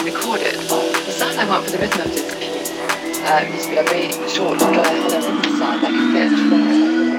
and record it. The sound I want for the rhythm of this uh, needs to be a very short, dry hollow synthesizer that can fit.